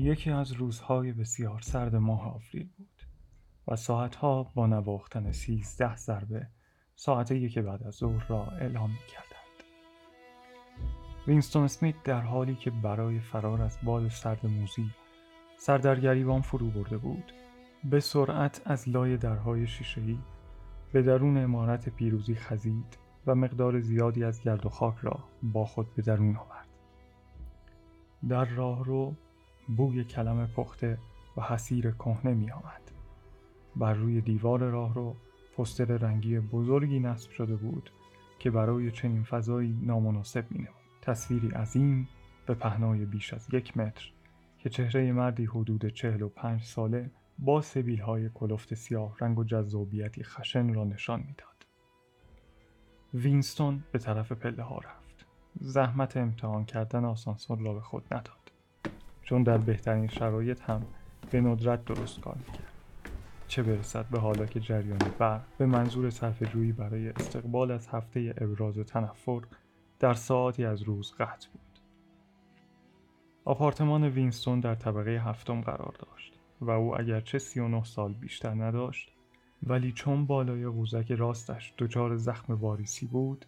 یکی از روزهای بسیار سرد ماه آوریل بود و ساعتها با نواختن سیزده ضربه ساعت یک بعد از ظهر را اعلام می کردند. وینستون اسمیت در حالی که برای فرار از باد سرد موزی سر در گریبان فرو برده بود به سرعت از لای درهای شیشهای به درون امارت پیروزی خزید و مقدار زیادی از گرد و خاک را با خود به درون آورد. در راه رو بوی کلم پخته و حسیر کهنه می آمد. بر روی دیوار راه رو پستر رنگی بزرگی نصب شده بود که برای چنین فضایی نامناسب می. تصویری عظیم به پهنای بیش از یک متر که چهره مردی حدود چهل و پنج ساله با سبیل های کلفت سیاه رنگ و جذابیتی خشن را نشان می‌داد. وینستون به طرف پله ها رفت. زحمت امتحان کردن آسانسور را به خود نداد. چون در بهترین شرایط هم به ندرت درست کار می‌کرد. چه برسد به حالا که جریان بر به منظور صرف جویی برای استقبال از هفته ابراز تنفر در ساعتی از روز قطع بود. آپارتمان وینستون در طبقه هفتم قرار داشت و او اگرچه 39 سال بیشتر نداشت ولی چون بالای قوزک راستش دچار زخم واریسی بود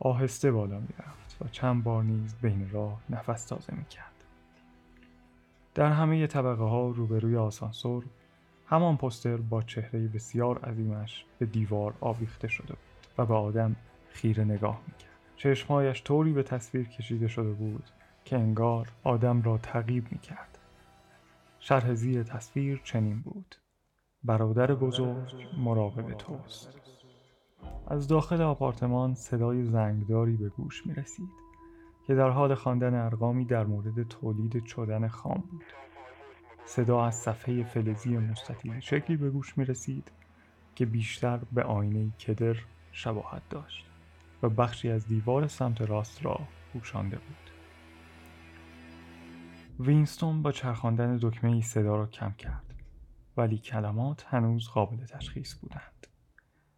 آهسته بالا می‌رفت و چند بار نیز بین راه نفس تازه می‌کرد در همه طبقه ها روبروی آسانسور همان پستر با چهره بسیار عظیمش به دیوار آویخته شده بود و به آدم خیره نگاه می‌کرد. چشمهایش طوری به تصویر کشیده شده بود که انگار آدم را تعقیب می‌کرد. شرح زیر تصویر چنین بود. برادر بزرگ مراقب توست. از داخل آپارتمان صدای زنگداری به گوش می رسید که در حال خواندن ارقامی در مورد تولید چدن خام بود صدا از صفحه فلزی مستطیل شکلی به گوش می رسید که بیشتر به آینه کدر شباهت داشت و بخشی از دیوار سمت راست را پوشانده بود وینستون با چرخاندن دکمه ای صدا را کم کرد ولی کلمات هنوز قابل تشخیص بودند.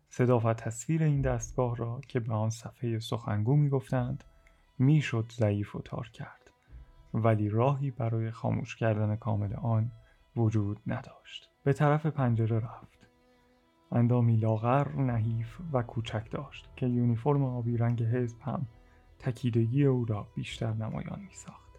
صدا و تصویر این دستگاه را که به آن صفحه سخنگو می گفتند می‌شد ضعیف و تار کرد ولی راهی برای خاموش کردن کامل آن وجود نداشت. به طرف پنجره رفت. اندامی لاغر، نحیف و کوچک داشت که یونیفرم آبی رنگ حزب هم تکیدگی او را بیشتر نمایان می ساخت.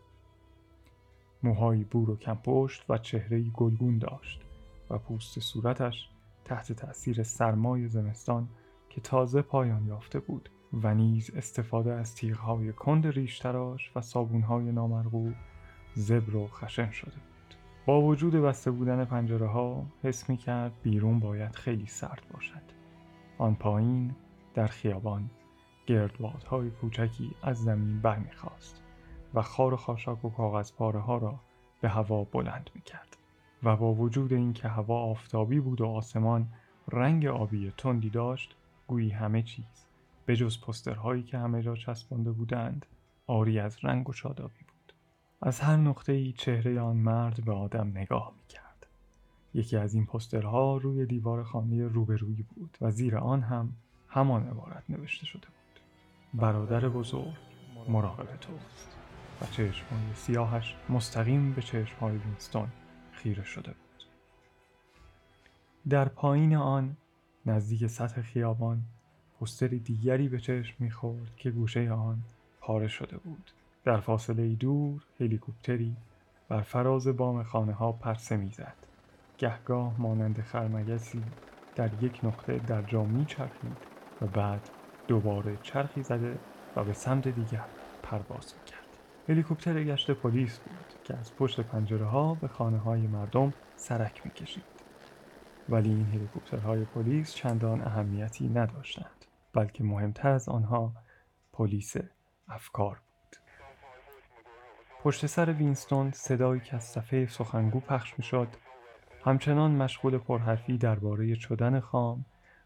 موهایی بور و کمپشت و چهرهی گلگون داشت و پوست صورتش تحت تأثیر سرمای زمستان که تازه پایان یافته بود و نیز استفاده از تیغهای کند ریشتراش و صابونهای نامرغوب زبر و خشن شده بود با وجود بسته بودن پنجره ها حس می کرد بیرون باید خیلی سرد باشد آن پایین در خیابان گردبادهای کوچکی از زمین برمیخواست و خار و خاشاک و کاغذ پاره ها را به هوا بلند می کرد. و با وجود اینکه هوا آفتابی بود و آسمان رنگ آبی تندی داشت گویی همه چیز به جز پسترهایی که همه جا چسبانده بودند آری از رنگ و شادابی بود. از هر نقطه ای چهره آن مرد به آدم نگاه می کرد یکی از این پسترها روی دیوار خانه روبرویی بود و زیر آن هم همان عبارت نوشته شده بود. برادر بزرگ مراقب توست و چشمهای سیاهش مستقیم به چشمهای وینستون خیره شده بود. در پایین آن نزدیک سطح خیابان پستری دیگری به چشم می‌خورد که گوشه آن پاره شده بود. در فاصله دور هلیکوپتری بر فراز بام خانه ها پرسه می‌زد. گهگاه مانند خرمگسی در یک نقطه در جا میچرخید و بعد دوباره چرخی زده و به سمت دیگر پرواز می‌کرد. هلیکوپتر گشت پلیس بود که از پشت پنجره ها به خانه های مردم سرک می‌کشید. ولی این هلیکوپترهای پلیس چندان اهمیتی نداشتند. بلکه مهمتر از آنها پلیس افکار بود پشت سر وینستون صدایی که از صفحه سخنگو پخش می‌شد همچنان مشغول پرحرفی درباره چدن خام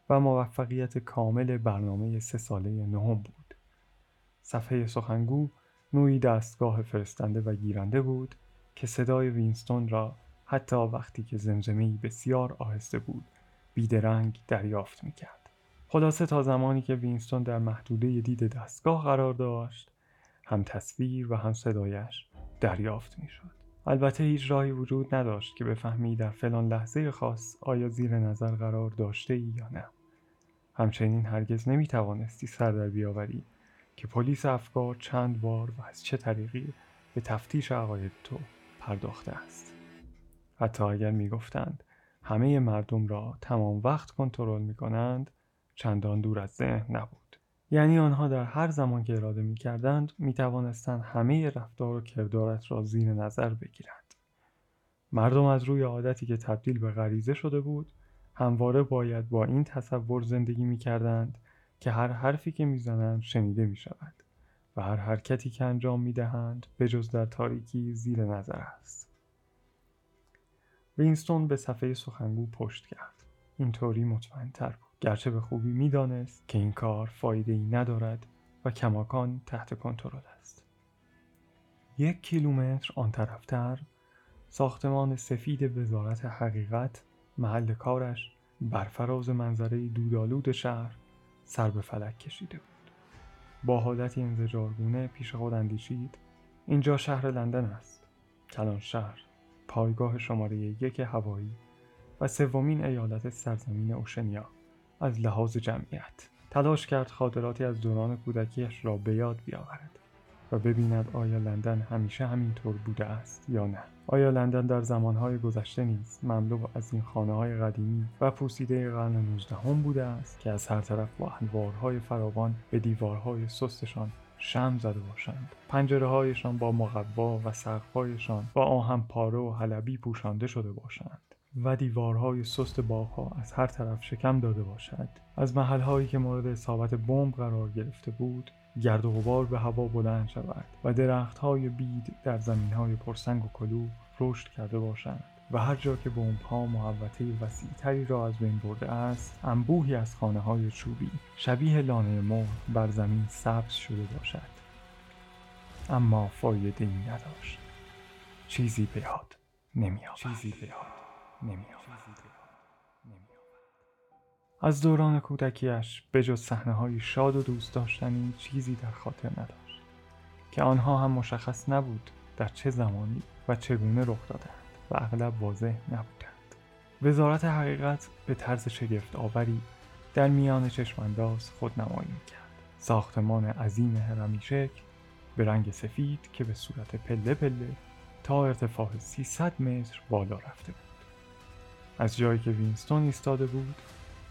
و موفقیت کامل برنامه سه ساله نهم بود صفحه سخنگو نوعی دستگاه فرستنده و گیرنده بود که صدای وینستون را حتی وقتی که زمزمهی بسیار آهسته بود بیدرنگ دریافت می‌کرد. خلاصه تا زمانی که وینستون در محدوده دید دستگاه قرار داشت هم تصویر و هم صدایش دریافت می‌شد. البته هیچ راهی وجود نداشت که بفهمی در فلان لحظه خاص آیا زیر نظر قرار داشته ای یا نه. همچنین هرگز نمی توانستی سر در بیاوری که پلیس افکار چند بار و از چه طریقی به تفتیش عقاید تو پرداخته است. حتی اگر می‌گفتند همه مردم را تمام وقت کنترل می کنند چندان دور از ذهن نبود یعنی آنها در هر زمان که اراده می کردند می توانستند همه رفتار و کردارت را زیر نظر بگیرند مردم از روی عادتی که تبدیل به غریزه شده بود همواره باید با این تصور زندگی می کردند که هر حرفی که می‌زنند شنیده می شود و هر حرکتی که انجام می دهند به جز در تاریکی زیر نظر است. وینستون به صفحه سخنگو پشت کرد. اینطوری مطمئن تر بود. گرچه به خوبی می‌دانست که این کار فایده ای ندارد و کماکان تحت کنترل است. یک کیلومتر آن طرفتر ساختمان سفید وزارت حقیقت محل کارش بر فراز منظره دودالود شهر سر به فلک کشیده بود. با حالتی انزجارگونه پیش خود اندیشید اینجا شهر لندن است. کلان شهر پایگاه شماره یک هوایی و سومین ایالت سرزمین اوشنیا. از لحاظ جمعیت تلاش کرد خاطراتی از دوران کودکیش را به یاد بیاورد و ببیند آیا لندن همیشه همینطور بوده است یا نه. آیا لندن در زمانهای گذشته نیز مملو از این خانه های قدیمی و پوسیده قرن نوزدهم بوده است که از هر طرف با انوارهای فراوان به دیوارهای سستشان شم زده باشند. پنجره هایشان با مقوا و سقفهایشان با آهن پاره و حلبی پوشانده شده باشند. و دیوارهای سست باغها از هر طرف شکم داده باشد. از محلهایی که مورد اصابت بمب قرار گرفته بود گرد و غبار به هوا بلند شود و درخت های بید در زمین های پرسنگ و کلوخ رشد کرده باشند و هر جا که بمب ها محوطه وسیعتری را از بین برده است انبوهی از خانه های چوبی شبیه لانه مر بر زمین سبز شده باشد. اما فایده ای نداشت. چیزی به یاد نمیآورد چیزی به یاد نمیآورد. از دوران کودکیش بجز صحنه های شاد و دوست داشتنی چیزی در خاطر نداشت که آنها هم مشخص نبود در چه زمانی و چگونه رخ دادند و اغلب واضح نبودند. وزارت حقیقت به طرز شگفت آوری در میان چشمانداز خودنمایی کرد ساختمان عظیم هرمی شکل به رنگ سفید که به صورت پله پله تا ارتفاع 300 متر بالا رفته بود. از جایی که وینستون ایستاده بود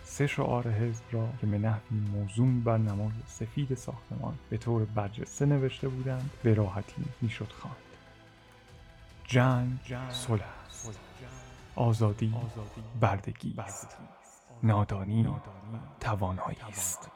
سه شعار حزب را که به نحوی موزون بر نمای سفید ساختمان به طور برجسته نوشته بودند به راحتی می‌شد خواند. جنگ صلح است. آزادی بردگی است. نادانی توانایی است.